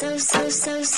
so, so, so, so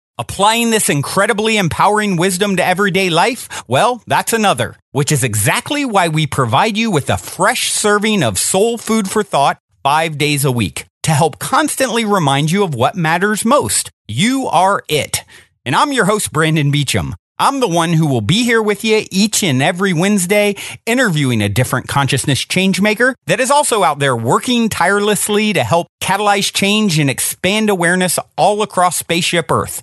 Applying this incredibly empowering wisdom to everyday life, well, that's another, which is exactly why we provide you with a fresh serving of soul food for thought five days a week to help constantly remind you of what matters most. You are it. And I'm your host, Brandon Beecham. I'm the one who will be here with you each and every Wednesday, interviewing a different consciousness changemaker that is also out there working tirelessly to help catalyze change and expand awareness all across Spaceship Earth.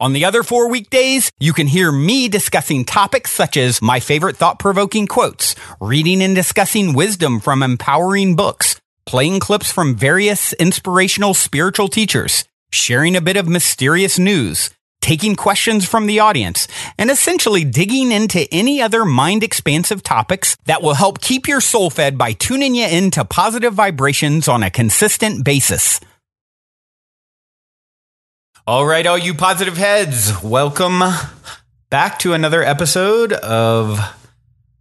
On the other four weekdays, you can hear me discussing topics such as my favorite thought provoking quotes, reading and discussing wisdom from empowering books, playing clips from various inspirational spiritual teachers, sharing a bit of mysterious news, taking questions from the audience, and essentially digging into any other mind expansive topics that will help keep your soul fed by tuning you into positive vibrations on a consistent basis. All right, all you positive heads, welcome back to another episode of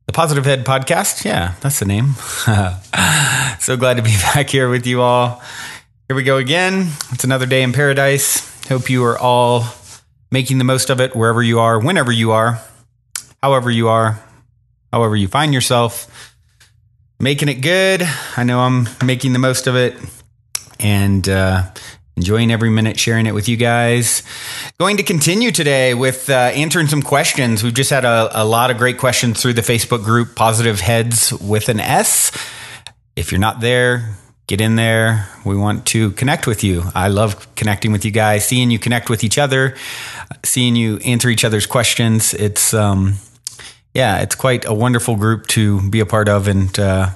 the Positive Head Podcast. Yeah, that's the name. so glad to be back here with you all. Here we go again. It's another day in paradise. Hope you are all making the most of it wherever you are, whenever you are, however you are, however you find yourself. Making it good. I know I'm making the most of it. And, uh, enjoying every minute sharing it with you guys. Going to continue today with uh, answering some questions. We've just had a, a lot of great questions through the Facebook group Positive Heads with an S. If you're not there, get in there. We want to connect with you. I love connecting with you guys, seeing you connect with each other, seeing you answer each other's questions. It's um yeah, it's quite a wonderful group to be a part of and uh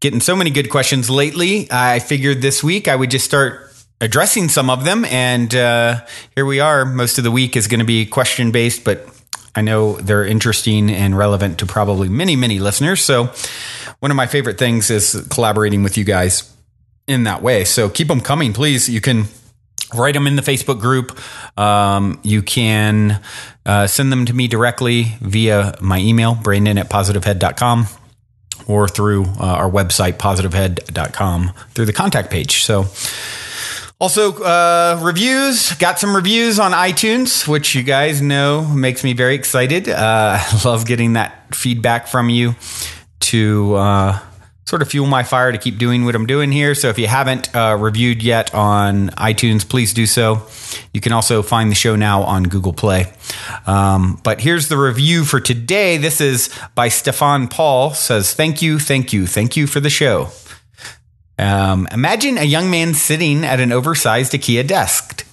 getting so many good questions lately. I figured this week I would just start addressing some of them. And uh, here we are. Most of the week is going to be question based, but I know they're interesting and relevant to probably many, many listeners. So, one of my favorite things is collaborating with you guys in that way. So, keep them coming, please. You can write them in the Facebook group. Um, you can uh, send them to me directly via my email, brandon at positivehead.com or through uh, our website, positivehead.com, through the contact page. So, also, uh, reviews. Got some reviews on iTunes, which you guys know makes me very excited. Uh, I love getting that feedback from you to uh, sort of fuel my fire to keep doing what I'm doing here. So, if you haven't uh, reviewed yet on iTunes, please do so. You can also find the show now on Google Play. Um, but here's the review for today. This is by Stefan Paul. Says, "Thank you, thank you, thank you for the show." Um, imagine a young man sitting at an oversized IKEA desk,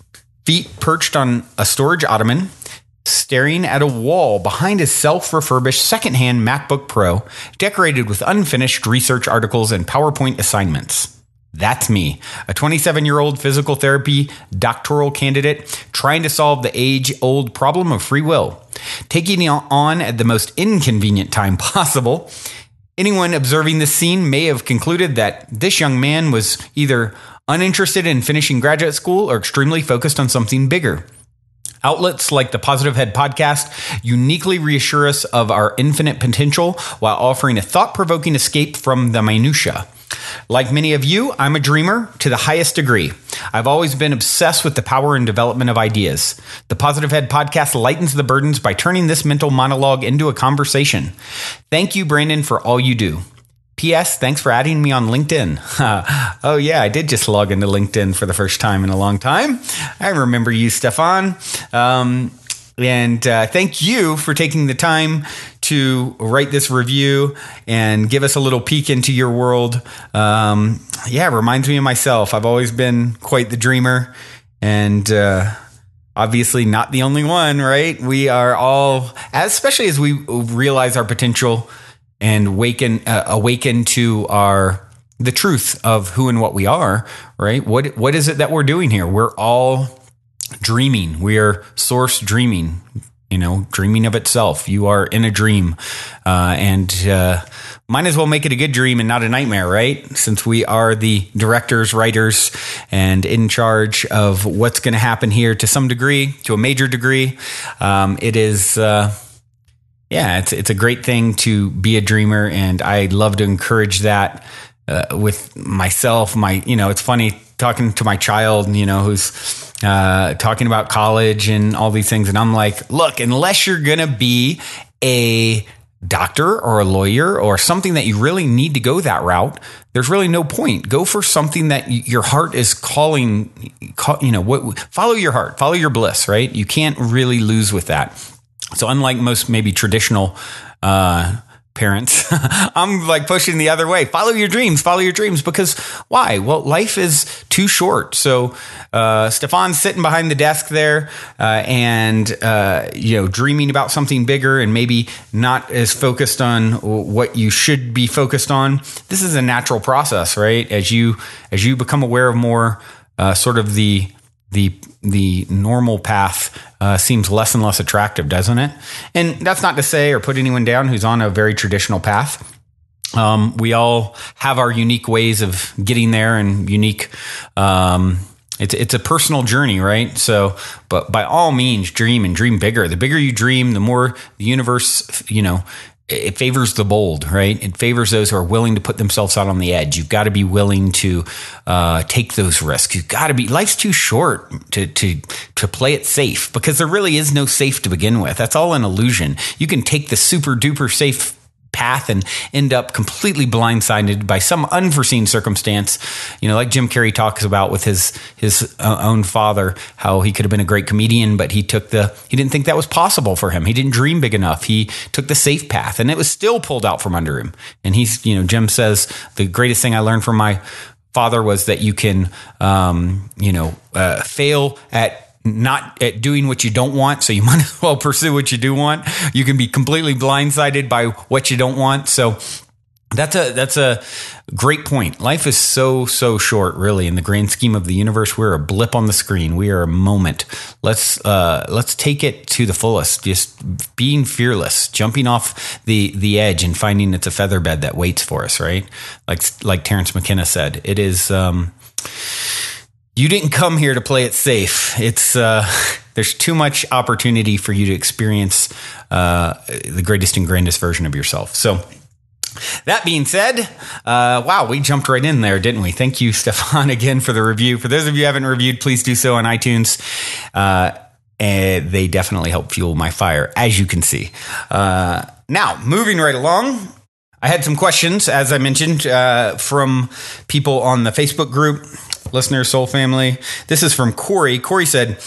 feet perched on a storage ottoman, staring at a wall behind his self refurbished secondhand MacBook Pro, decorated with unfinished research articles and PowerPoint assignments. That's me, a 27 year old physical therapy doctoral candidate trying to solve the age old problem of free will, taking it on at the most inconvenient time possible. Anyone observing this scene may have concluded that this young man was either uninterested in finishing graduate school or extremely focused on something bigger. Outlets like the Positive Head podcast uniquely reassure us of our infinite potential while offering a thought provoking escape from the minutiae. Like many of you, I'm a dreamer to the highest degree. I've always been obsessed with the power and development of ideas. The Positive Head podcast lightens the burdens by turning this mental monologue into a conversation. Thank you, Brandon, for all you do. P.S. Thanks for adding me on LinkedIn. oh, yeah, I did just log into LinkedIn for the first time in a long time. I remember you, Stefan. Um, and uh, thank you for taking the time to write this review and give us a little peek into your world. Um, yeah, reminds me of myself. I've always been quite the dreamer, and uh, obviously not the only one. Right? We are all, especially as we realize our potential and awaken uh, awaken to our the truth of who and what we are. Right? What what is it that we're doing here? We're all dreaming. We are source dreaming. You know, dreaming of itself. You are in a dream, uh, and uh, might as well make it a good dream and not a nightmare, right? Since we are the directors, writers, and in charge of what's going to happen here to some degree, to a major degree, um, it is. Uh, yeah, it's it's a great thing to be a dreamer, and I love to encourage that uh, with myself. My, you know, it's funny talking to my child, you know, who's uh, talking about college and all these things, and I'm like, look, unless you're gonna be a doctor or a lawyer or something that you really need to go that route, there's really no point. Go for something that your heart is calling. Call, you know, what follow your heart, follow your bliss. Right? You can't really lose with that. So unlike most maybe traditional uh, parents, I'm like pushing the other way. Follow your dreams, follow your dreams. Because why? Well, life is too short. So uh, Stefan's sitting behind the desk there, uh, and uh, you know, dreaming about something bigger, and maybe not as focused on what you should be focused on. This is a natural process, right? As you as you become aware of more, uh, sort of the the the normal path uh, seems less and less attractive, doesn't it? And that's not to say or put anyone down who's on a very traditional path. Um, we all have our unique ways of getting there and unique. Um, it's it's a personal journey, right? So, but by all means, dream and dream bigger. The bigger you dream, the more the universe, you know, it favors the bold, right? It favors those who are willing to put themselves out on the edge. You've got to be willing to uh, take those risks. You've got to be. Life's too short to to to play it safe because there really is no safe to begin with. That's all an illusion. You can take the super duper safe path and end up completely blindsided by some unforeseen circumstance. You know, like Jim Carrey talks about with his his uh, own father, how he could have been a great comedian, but he took the he didn't think that was possible for him. He didn't dream big enough. He took the safe path, and it was still pulled out from under him. And he's you know, Jim says the greatest thing I learned from my father was that you can um, you know uh, fail at not at doing what you don't want, so you might as well pursue what you do want. You can be completely blindsided by what you don't want. So that's a that's a great point. Life is so so short, really, in the grand scheme of the universe. We're a blip on the screen. We are a moment. Let's uh, let's take it to the fullest. Just being fearless, jumping off the the edge, and finding it's a feather bed that waits for us. Right, like like Terence McKenna said, it is. Um, you didn't come here to play it safe. It's uh, there's too much opportunity for you to experience uh, the greatest and grandest version of yourself. So. That being said, uh, wow, we jumped right in there, didn't we? Thank you, Stefan, again for the review. For those of you who haven't reviewed, please do so on iTunes. Uh, and they definitely help fuel my fire, as you can see. Uh, now, moving right along, I had some questions, as I mentioned, uh, from people on the Facebook group, listeners, Soul Family. This is from Corey. Corey said,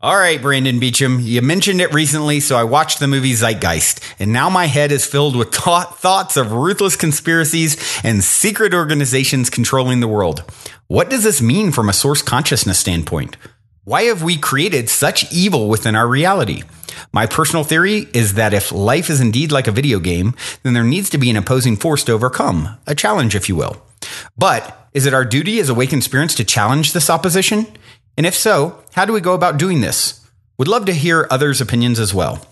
all right, Brandon Beecham, you mentioned it recently, so I watched the movie Zeitgeist, and now my head is filled with th- thoughts of ruthless conspiracies and secret organizations controlling the world. What does this mean from a source consciousness standpoint? Why have we created such evil within our reality? My personal theory is that if life is indeed like a video game, then there needs to be an opposing force to overcome, a challenge, if you will. But is it our duty as awakened spirits to challenge this opposition? And if so, how do we go about doing this? Would love to hear others' opinions as well.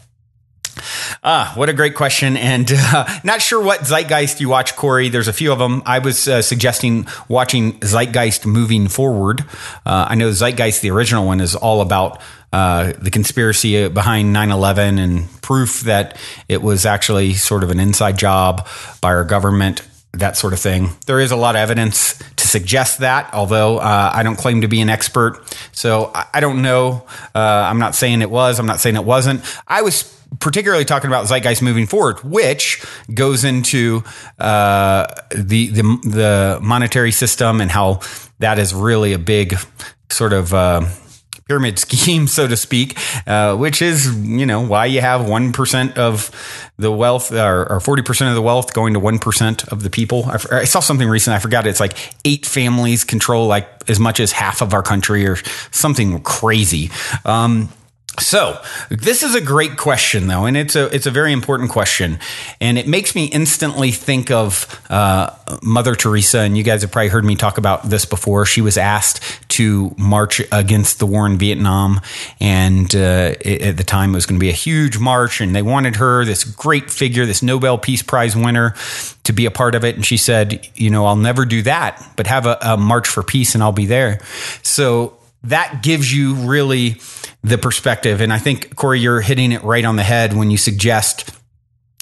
Ah, what a great question. And uh, not sure what Zeitgeist you watch, Corey. There's a few of them. I was uh, suggesting watching Zeitgeist moving forward. Uh, I know Zeitgeist, the original one, is all about uh, the conspiracy behind 9 11 and proof that it was actually sort of an inside job by our government that sort of thing. There is a lot of evidence suggest that, although uh, I don't claim to be an expert. So I, I don't know. Uh, I'm not saying it was, I'm not saying it wasn't. I was particularly talking about zeitgeist moving forward, which goes into uh, the, the the monetary system and how that is really a big sort of uh, pyramid scheme, so to speak, uh, which is you know why you have one percent of the wealth or forty percent of the wealth going to one percent of the people. I, I, saw something recent. I forgot. It's like eight families control like as much as half of our country or something crazy. Um, so this is a great question, though, and it's a it's a very important question, and it makes me instantly think of uh, Mother Teresa. And you guys have probably heard me talk about this before. She was asked to march against the war in Vietnam, and uh, it, at the time it was going to be a huge march, and they wanted her, this great figure, this Nobel Peace Prize winner, to be a part of it. And she said, "You know, I'll never do that, but have a, a march for peace, and I'll be there." So that gives you really the perspective. And I think, Corey, you're hitting it right on the head when you suggest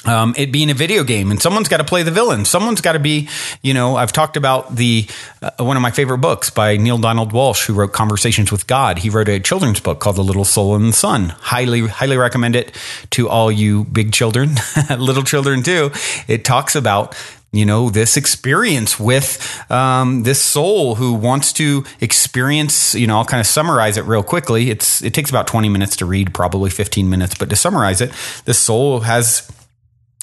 um, it being a video game and someone's got to play the villain. Someone's got to be, you know, I've talked about the, uh, one of my favorite books by Neale Donald Walsch, who wrote Conversations with God. He wrote a children's book called The Little Soul in the Sun. Highly, highly recommend it to all you big children, little children too. It talks about you know this experience with um, this soul who wants to experience you know i'll kind of summarize it real quickly. It's it takes about 20 minutes to read probably 15 minutes but to summarize it this soul has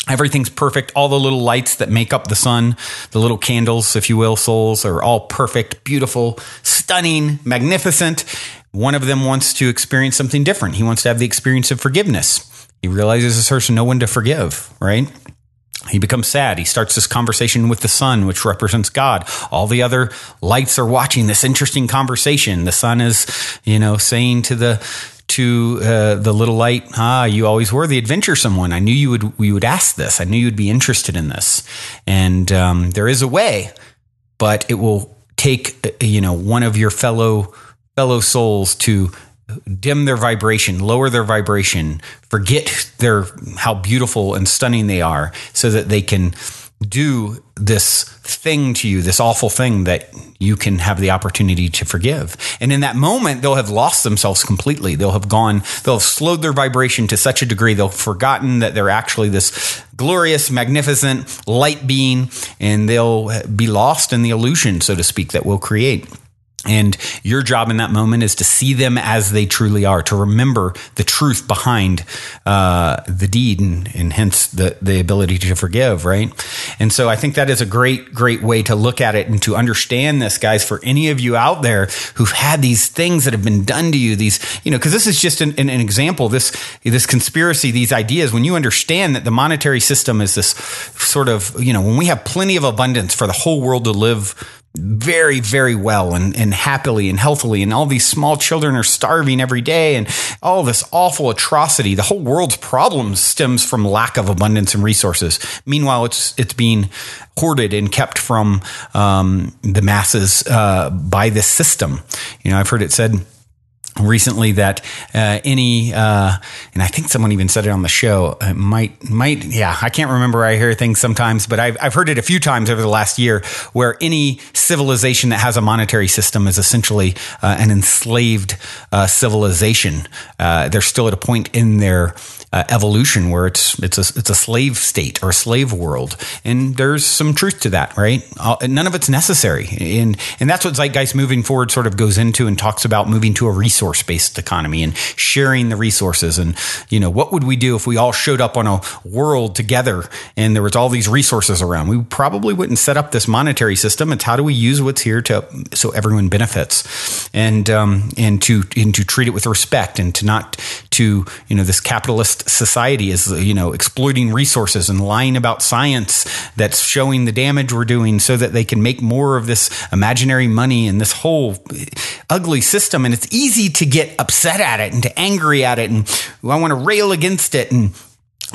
everything's perfect. All the little lights that make up the sun the little candles if you will souls are all perfect beautiful stunning magnificent. One of them wants to experience something different. He wants to have the experience of forgiveness. He realizes person no one to forgive right he becomes sad. He starts this conversation with the sun, which represents God. All the other lights are watching this interesting conversation. The sun is, you know, saying to the to uh, the little light, ah, you always were the adventuresome one. I knew you would you would ask this. I knew you'd be interested in this. And um, there is a way, but it will take uh, you know one of your fellow fellow souls to dim their vibration, lower their vibration, forget their how beautiful and stunning they are so that they can do this thing to you, this awful thing that you can have the opportunity to forgive. And in that moment, they'll have lost themselves completely. They'll have gone, they'll have slowed their vibration to such a degree, they'll have forgotten that they're actually this glorious, magnificent light being, and they'll be lost in the illusion, so to speak, that we'll create. And your job in that moment is to see them as they truly are, to remember the truth behind uh, the deed and, and hence the, the ability to forgive, right? And so I think that is a great, great way to look at it and to understand this, guys, for any of you out there who've had these things that have been done to you, these, you know, because this is just an, an, an example, this, this conspiracy, these ideas, when you understand that the monetary system is this sort of, you know, when we have plenty of abundance for the whole world to live very, very well and, and happily and healthily. And all these small children are starving every day and all this awful atrocity. The whole world's problems stems from lack of abundance and resources. Meanwhile, it's, it's being hoarded and kept from um, the masses uh, by this system. You know, I've heard it said, recently that uh, any uh, and I think someone even said it on the show it might might yeah I can't remember. I hear things sometimes but I've, I've heard it a few times over the last year where any civilization that has a monetary system is essentially uh, an enslaved uh, civilization. Uh, they're still at a point in their uh, evolution where it's it's a it's a slave state or a slave world, and there's some truth to that, right? none of it's necessary, and and that's what Zeitgeist moving forward sort of goes into and talks about moving to a resource based economy and sharing the resources, and you know what would we do if we all showed up on a world together and there was all these resources around? We probably wouldn't set up this monetary system. It's how do we use what's here to so everyone benefits, and um, and to and to treat it with respect, and to not to you know this capitalist society is you know exploiting resources and lying about science that's showing the damage we're doing so that they can make more of this imaginary money and this whole ugly system and it's easy to get upset at it and to angry at it and I want to rail against it and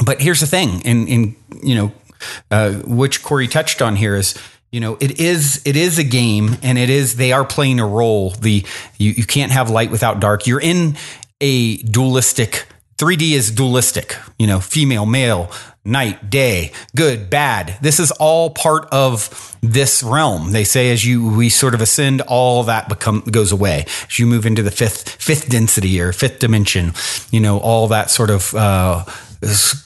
but here's the thing and in you know uh, which Corey touched on here is you know it is it is a game and it is they are playing a role. The you, you can't have light without dark. You're in a dualistic 3D is dualistic, you know, female, male, night, day, good, bad. This is all part of this realm. They say as you we sort of ascend, all that become goes away. As you move into the fifth fifth density or fifth dimension, you know, all that sort of uh,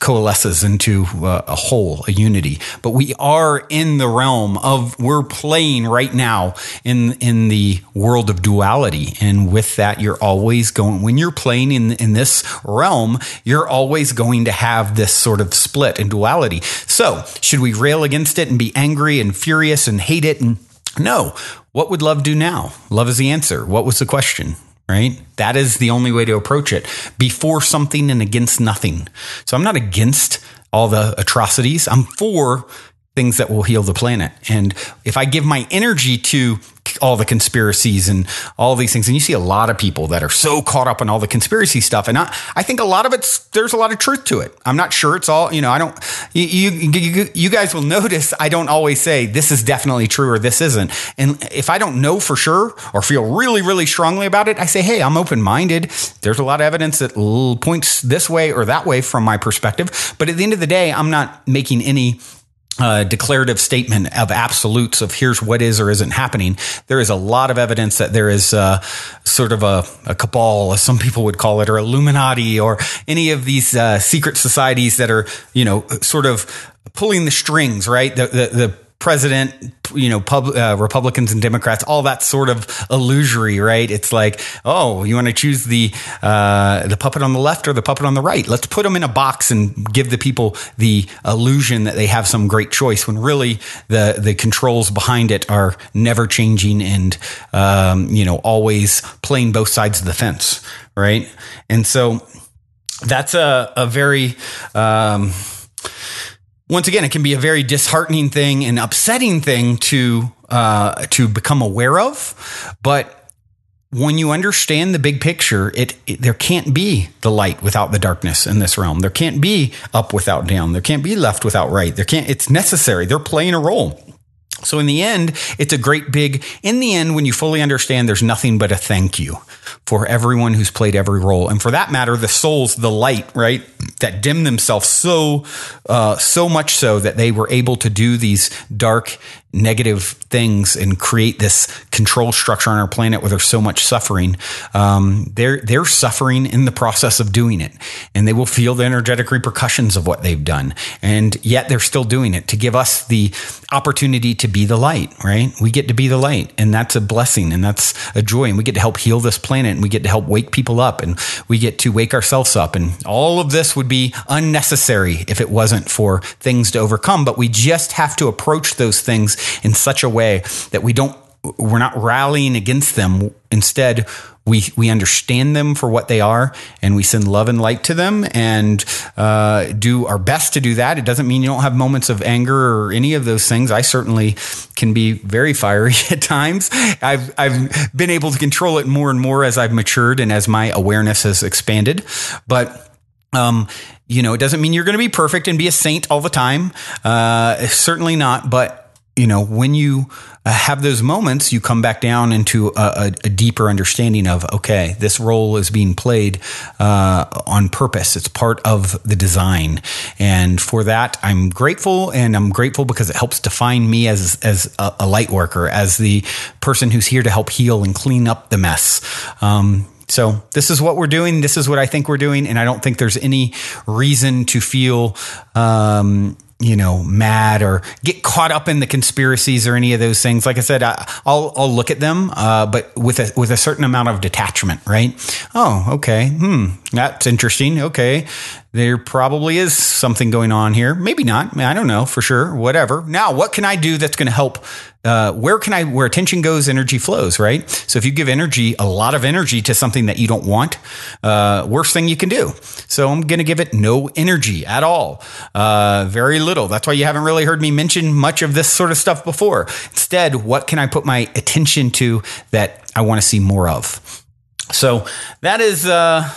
coalesces into uh, a whole, a unity. But we are in the realm of we're playing right now in in the world of duality, and with that, you're always going when you're playing in in this realm, you're always going to have this sort of split and duality. So, should we rail against it and be angry and furious and hate it and no. What would love do now? Love is the answer. What was the question? Right? That is the only way to approach it. Before something and against nothing. So I'm not against all the atrocities. I'm for things that will heal the planet. And if I give my energy to all the conspiracies and all these things, and you see a lot of people that are so caught up in all the conspiracy stuff, and I, I think a lot of it's there's a lot of truth to it. I'm not sure it's all you know. I don't. You, you you guys will notice I don't always say this is definitely true or this isn't. And if I don't know for sure or feel really really strongly about it, I say, hey, I'm open minded. There's a lot of evidence that points this way or that way from my perspective. But at the end of the day, I'm not making any uh, declarative statement of absolutes of here's what is or isn't happening. There is a lot of evidence that there is uh, sort of a, a, cabal, as some people would call it, or Illuminati, or any of these uh, secret societies that are, you know, sort of pulling the strings, right? The, the, the president, you know, pub, uh, Republicans and Democrats, all that sort of illusory, right? It's like, oh, you want to choose the uh, the puppet on the left or the puppet on the right? Let's put them in a box and give the people the illusion that they have some great choice, when really the the controls behind it are never changing and um, you know always playing both sides of the fence, right? And so that's a a very um, once again, it can be a very disheartening thing and upsetting thing to uh, to become aware of. But when you understand the big picture, it, it, there can't be the light without the darkness in this realm. There can't be up without down. There can't be left without right. There can't. It's necessary. They're playing a role. So in the end, it's a great big. In the end, when you fully understand, there's nothing but a thank you for everyone who's played every role, and for that matter, the souls, the light, right, that dim themselves so, uh, so much so that they were able to do these dark negative things and create this control structure on our planet where there's so much suffering. Um, they're they're suffering in the process of doing it, and they will feel the energetic repercussions of what they've done. And yet they're still doing it to give us the opportunity to be the light. Right? We get to be the light, and that's a blessing, and that's a joy, and we get to help heal this planet, and we get to help wake people up, and we get to wake ourselves up, and all of this would be unnecessary if it wasn't for things to overcome. But we just have to approach those things in such a way that we don't we're not rallying against them. Instead, we we understand them for what they are, and we send love and light to them, and uh, do our best to do that. It doesn't mean you don't have moments of anger or any of those things. I certainly can be very fiery at times. I've I've been able to control it more and more as I've matured and as my awareness has expanded, but. Um, you know, it doesn't mean you're going to be perfect and be a saint all the time. Uh, certainly not. But you know, when you uh, have those moments, you come back down into a, a, deeper understanding of, okay, this role is being played uh, on purpose. It's part of the design. And for that, I'm grateful. And I'm grateful because it helps define me as, as a, a light worker, as the person who's here to help heal and clean up the mess. Um, so this is what we're doing. This is what I think we're doing, and I don't think there's any reason to feel um, you know, mad or get caught up in the conspiracies or any of those things. Like I said, I, will I'll look at them, uh, but with a with a certain amount of detachment, right? Oh, okay, hmm, that's interesting. Okay, there probably is something going on here. Maybe not. I don't know for sure. Whatever. Now, what can I do that's going to help? Uh, where can I, where attention goes, energy flows, right? So if you give energy, a lot of energy to something that you don't want, uh, worst thing you can do. So I'm going to give it no energy at all. Uh, very little. That's why you haven't really heard me mention much of this sort of stuff before. Instead, what can I put my attention to that I want to see more of? So that is, uh,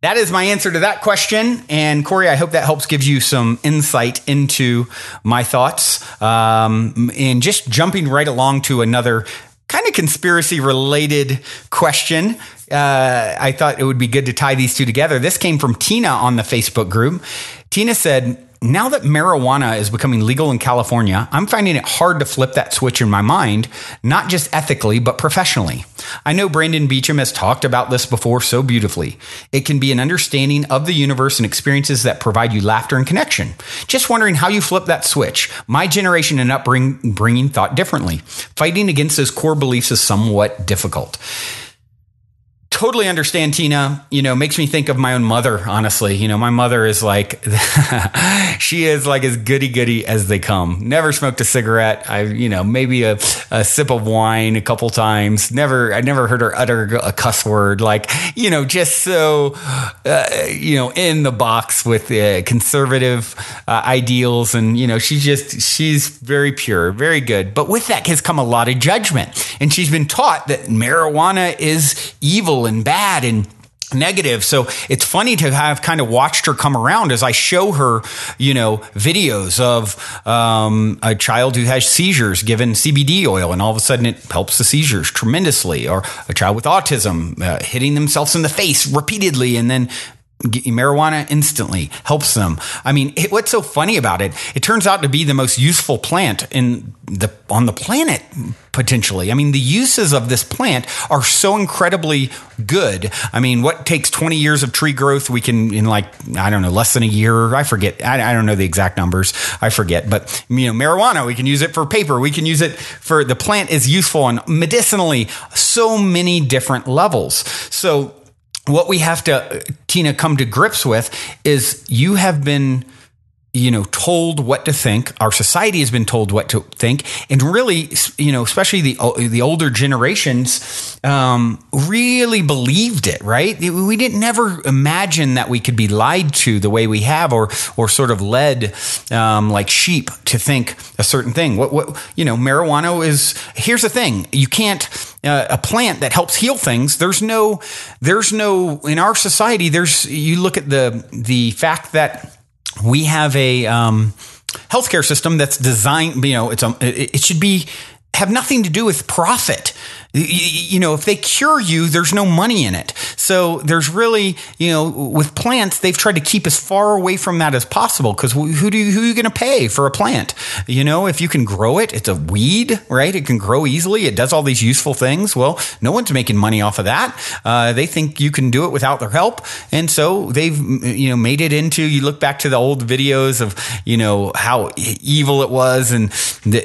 that is my answer to that question. And Corey, I hope that helps give you some insight into my thoughts. Um, and just jumping right along to another kind of conspiracy related question. Uh, I thought it would be good to tie these two together. This came from Tina on the Facebook group. Tina said, now that marijuana is becoming legal in California, I'm finding it hard to flip that switch in my mind, not just ethically, but professionally. I know Brandon Beecham has talked about this before so beautifully. It can be an understanding of the universe and experiences that provide you laughter and connection. Just wondering how you flip that switch. My generation and upbringing thought differently. Fighting against those core beliefs is somewhat difficult totally understand Tina. You know, makes me think of my own mother, honestly. You know, my mother is like, she is like as goody goody as they come. Never smoked a cigarette. I, you know, maybe a, a sip of wine a couple times. Never, I never heard her utter a cuss word. Like, you know, just so, uh, you know, in the box with uh, conservative uh, ideals. And, you know, she's just, she's very pure, very good. But with that has come a lot of judgment. And she's been taught that marijuana is evil and bad and negative. So it's funny to have kind of watched her come around as I show her, you know, videos of um, a child who has seizures given CBD oil, and all of a sudden it helps the seizures tremendously, or a child with autism uh, hitting themselves in the face repeatedly and then marijuana instantly helps them. I mean, it, what's so funny about it? It turns out to be the most useful plant in the on the planet potentially. I mean, the uses of this plant are so incredibly good. I mean, what takes 20 years of tree growth, we can in like I don't know, less than a year. I forget. I, I don't know the exact numbers. I forget. But you know, marijuana, we can use it for paper. We can use it for the plant is useful and medicinally so many different levels. So what we have to, Tina, come to grips with is you have been you know told what to think. Our society has been told what to think. And really you know especially the the older generations um, really believed it right? We didn't never imagine that we could be lied to the way we have or or sort of led um, like sheep to think a certain thing. What what you know marijuana is here's the thing. You can't uh, a plant that helps heal things there's no there's no in our society there's you look at the the fact that we have a um, healthcare system that's designed. You know, it's a, it should be have nothing to do with profit. You know, if they cure you, there's no money in it. So there's really, you know, with plants, they've tried to keep as far away from that as possible because who do you, who are you going to pay for a plant? You know, if you can grow it, it's a weed, right? It can grow easily. It does all these useful things. Well, no one's making money off of that. Uh, they think you can do it without their help, and so they've you know made it into. You look back to the old videos of you know how evil it was and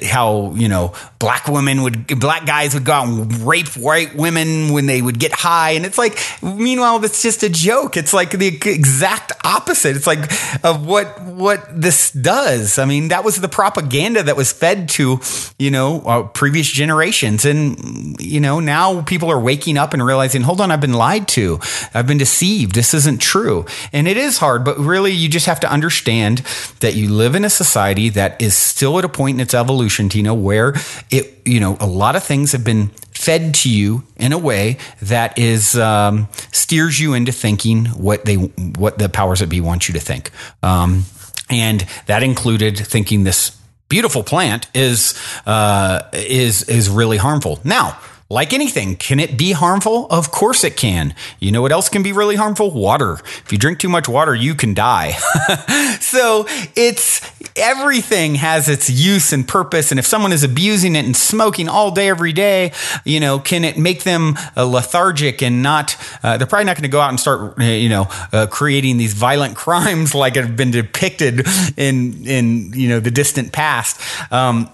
how you know black women would black guys would go out and rape white women when they would get high. And it's like, meanwhile, that's just a joke. It's like the exact opposite. It's like of what, what this does. I mean, that was the propaganda that was fed to, you know, uh, previous generations. And, you know, now people are waking up and realizing, hold on, I've been lied to. I've been deceived. This isn't true. And it is hard, but really you just have to understand that you live in a society that is still at a point in its evolution, Tina, where it, you know, a lot of things have been fed to you in a way that is um, steers you into thinking what they what the powers that be want you to think, um, and that included thinking this beautiful plant is uh, is is really harmful. Now like anything, can it be harmful? Of course it can. You know what else can be really harmful? Water. If you drink too much water, you can die. so it's everything has its use and purpose. And if someone is abusing it and smoking all day, every day, you know, can it make them uh, lethargic and not, uh, they're probably not going to go out and start, uh, you know, uh, creating these violent crimes like have been depicted in, in, you know, the distant past. Um,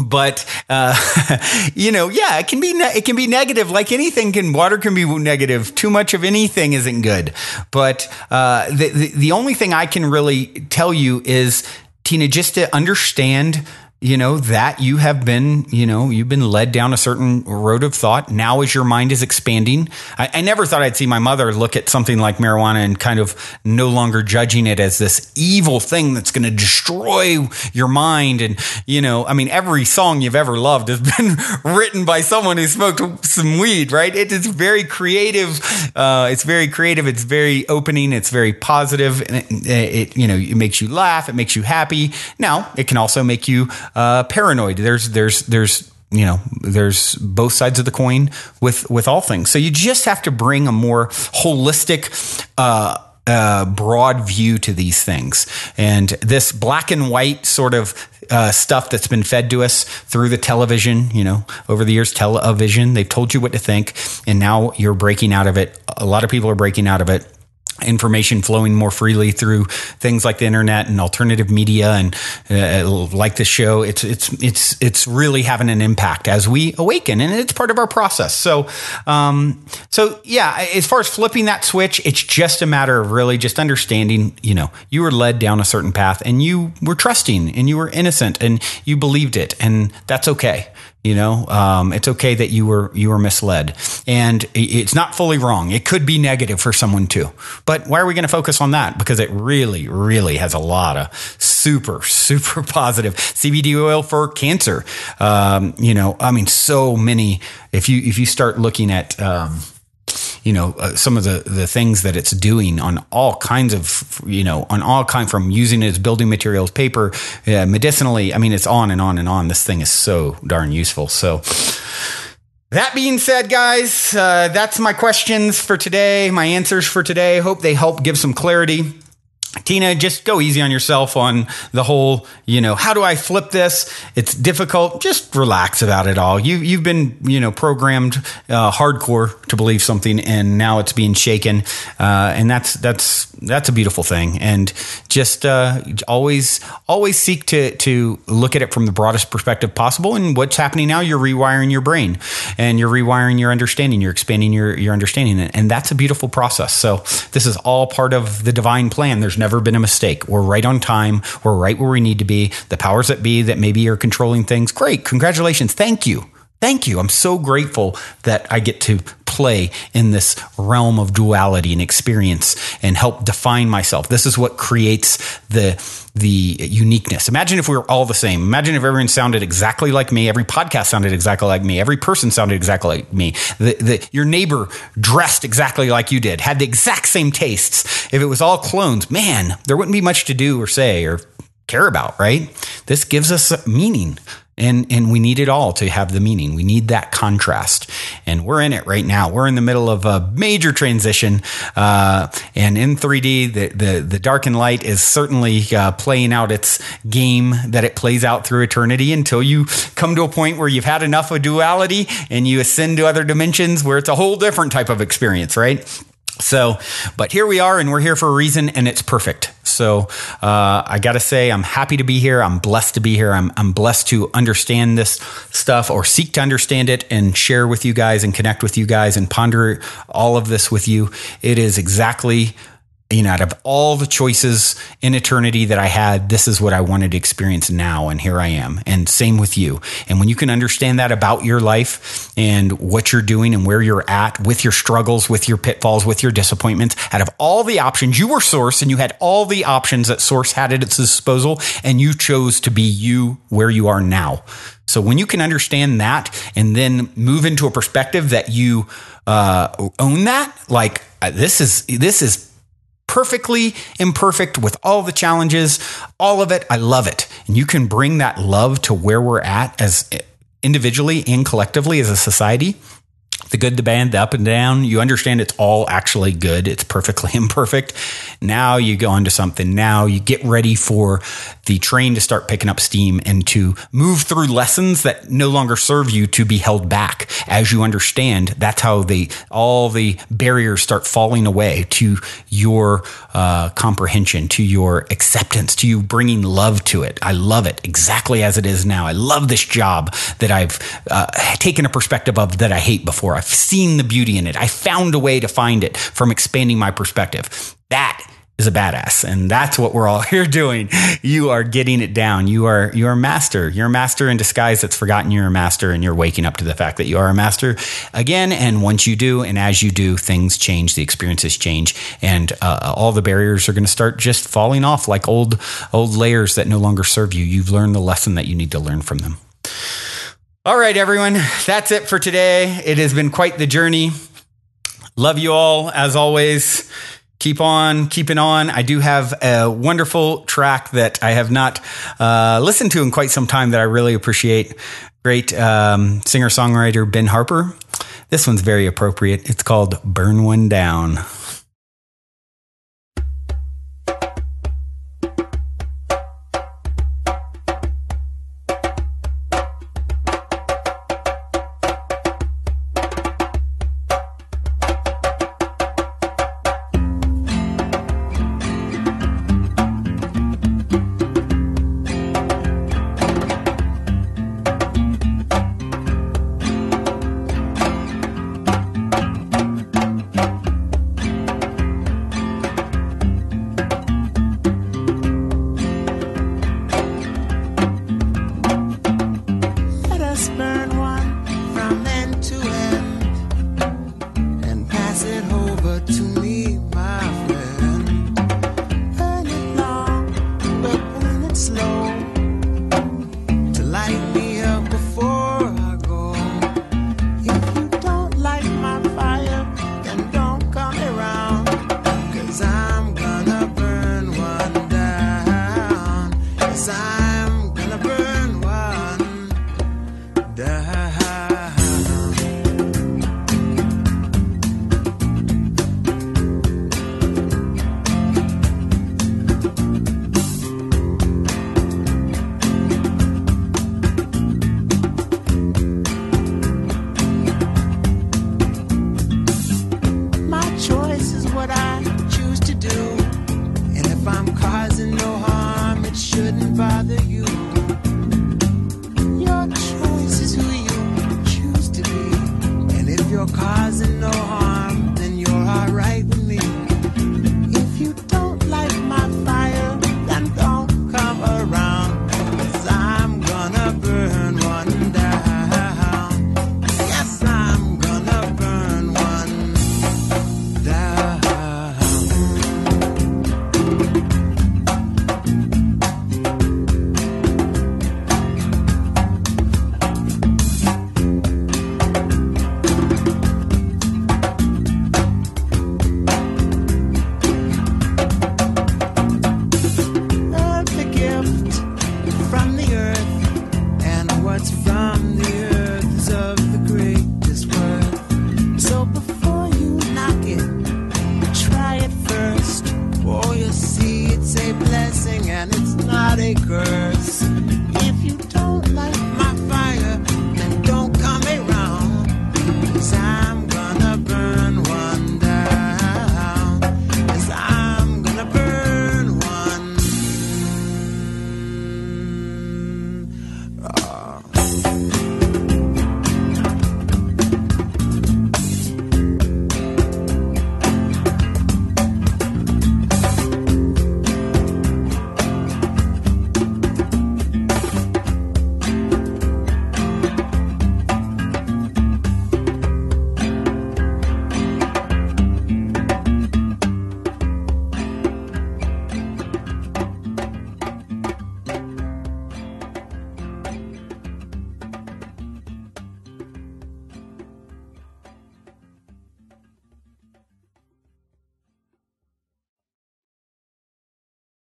but uh, you know, yeah, it can be ne- it can be negative. Like anything, can water can be negative. Too much of anything isn't good. But uh, the, the the only thing I can really tell you is Tina, just to understand you know that you have been you know you've been led down a certain road of thought. Now as your mind is expanding I, I, never thought i'd see my mother look at something like marijuana and kind of no longer judging it as this evil thing that's going to destroy your mind. And you know i mean every song you've ever loved has been written by someone who smoked some weed right? It is very creative uh, it's very creative it's very opening it's very positive and it, it you know it makes you laugh it makes you happy. Now it can also make you uh, paranoid. There's there's there's you know there's both sides of the coin with with all things. So you just have to bring a more holistic. Uh, uh, broad view to these things. And this black and white sort of uh, stuff that's been fed to us through the television, you know, over the years, television, they've told you what to think. And now you're breaking out of it. A lot of people are breaking out of it information flowing more freely through things like the internet and alternative media and uh, like the show. It's it's it's it's really having an impact as we awaken and it's part of our process. So um so yeah as far as flipping that switch it's just a matter of really just understanding you know you were led down a certain path and you were trusting and you were innocent and you believed it and that's okay you know, um, it's okay that you were you were misled, and it's not fully wrong. It could be negative for someone too. But why are we going to focus on that? Because it really, really has a lot of super, super positive CBD oil for cancer. Um, you know, I mean, so many. If you if you start looking at um, you know uh, some of the the things that it's doing on all kinds of you know on all kind from using it as building materials paper uh, medicinally i mean it's on and on and on this thing is so darn useful so that being said, guys, uh, that's my questions for today, my answers for today. Hope they help give some clarity. Tina, just go easy on yourself on the whole, you know, how do I flip this? It's difficult. Just relax about it all. You, you've been, you know, programmed uh, hardcore to believe something and now it's being shaken. Uh, and that's, that's, that's a beautiful thing. And just uh, always, always seek to, to look at it from the broadest perspective possible. And what's happening now, you're rewiring your brain and you're rewiring your understanding. You're expanding your, your understanding. And that's a beautiful process. So this is all part of the divine plan. There's never been a mistake. We're right on time. We're right where we need to be. The powers that be that maybe are controlling things. Great. Congratulations. Thank you. Thank you. I'm so grateful that I get to play in this realm of duality and experience and help define myself. This is what creates the the uniqueness. Imagine if we were all the same. Imagine if everyone sounded exactly like me. Every podcast sounded exactly like me. Every person sounded exactly like me. The, the, your neighbor dressed exactly like you did, had the exact same tastes. If it was all clones, man, there wouldn't be much to do or say or care about, right? This gives us meaning and and we need it all to have the meaning. We need that contrast. And we're in it right now. We're in the middle of a major transition uh, and in 3d the, the the dark and light is certainly uh, playing out its game that it plays out through eternity until you come to a point where you've had enough of duality and you ascend to other dimensions where it's a whole different type of experience right so, but here we are, and we're here for a reason, and it's perfect. So, uh, I got to say, I'm happy to be here. I'm blessed to be here. I'm, I'm blessed to understand this stuff or seek to understand it and share with you guys and connect with you guys and ponder all of this with you. It is exactly you know, out of all the choices in eternity that I had, this is what I wanted to experience now. And here I am. And same with you. And when you can understand that about your life and what you're doing and where you're at with your struggles, with your pitfalls, with your disappointments, out of all the options, you were source and you had all the options that source had at its disposal. And you chose to be you where you are now. So when you can understand that and then move into a perspective that you uh, own that, like uh, this is, this is perfectly imperfect with all the challenges, all of it. I love it. And you can bring that love to where we're at as individually and collectively as a society the good, the bad, the up and down. You understand it's all actually good. It's perfectly imperfect. Now you go into something. Now you get ready for the train to start picking up steam and to move through lessons that no longer serve you to be held back. As you understand, that's how the all the barriers start falling away to your uh, comprehension, to your acceptance, to you bringing love to it. I love it exactly as it is now. I love this job that I've uh, taken a perspective of that I hate before. I've seen the beauty in it. I found a way to find it from expanding my perspective. That is a badass. And that's what we're all here doing. You are getting it down. You are you're a master. You're a master in disguise that's forgotten. You're a master and you're waking up to the fact that you are a master again. And once you do and as you do things change. The experiences change. And uh, all the barriers are going to start just falling off like old old layers that no longer serve you. You've learned the lesson that you need to learn from them. All right, everyone. That's it for today. It has been quite the journey. Love you all as always. Keep on keeping on. I do have a wonderful track that I have not uh, listened to in quite some time that I really appreciate. Great um, singer songwriter Ben Harper. This one's very appropriate. It's called Burn One Down. what I choose to do. And if I'm causing no harm, it shouldn't bother you. Your choice is who you choose to be. And if you're causing no harm, then you're alright blessing and it's not a curse. If you don't like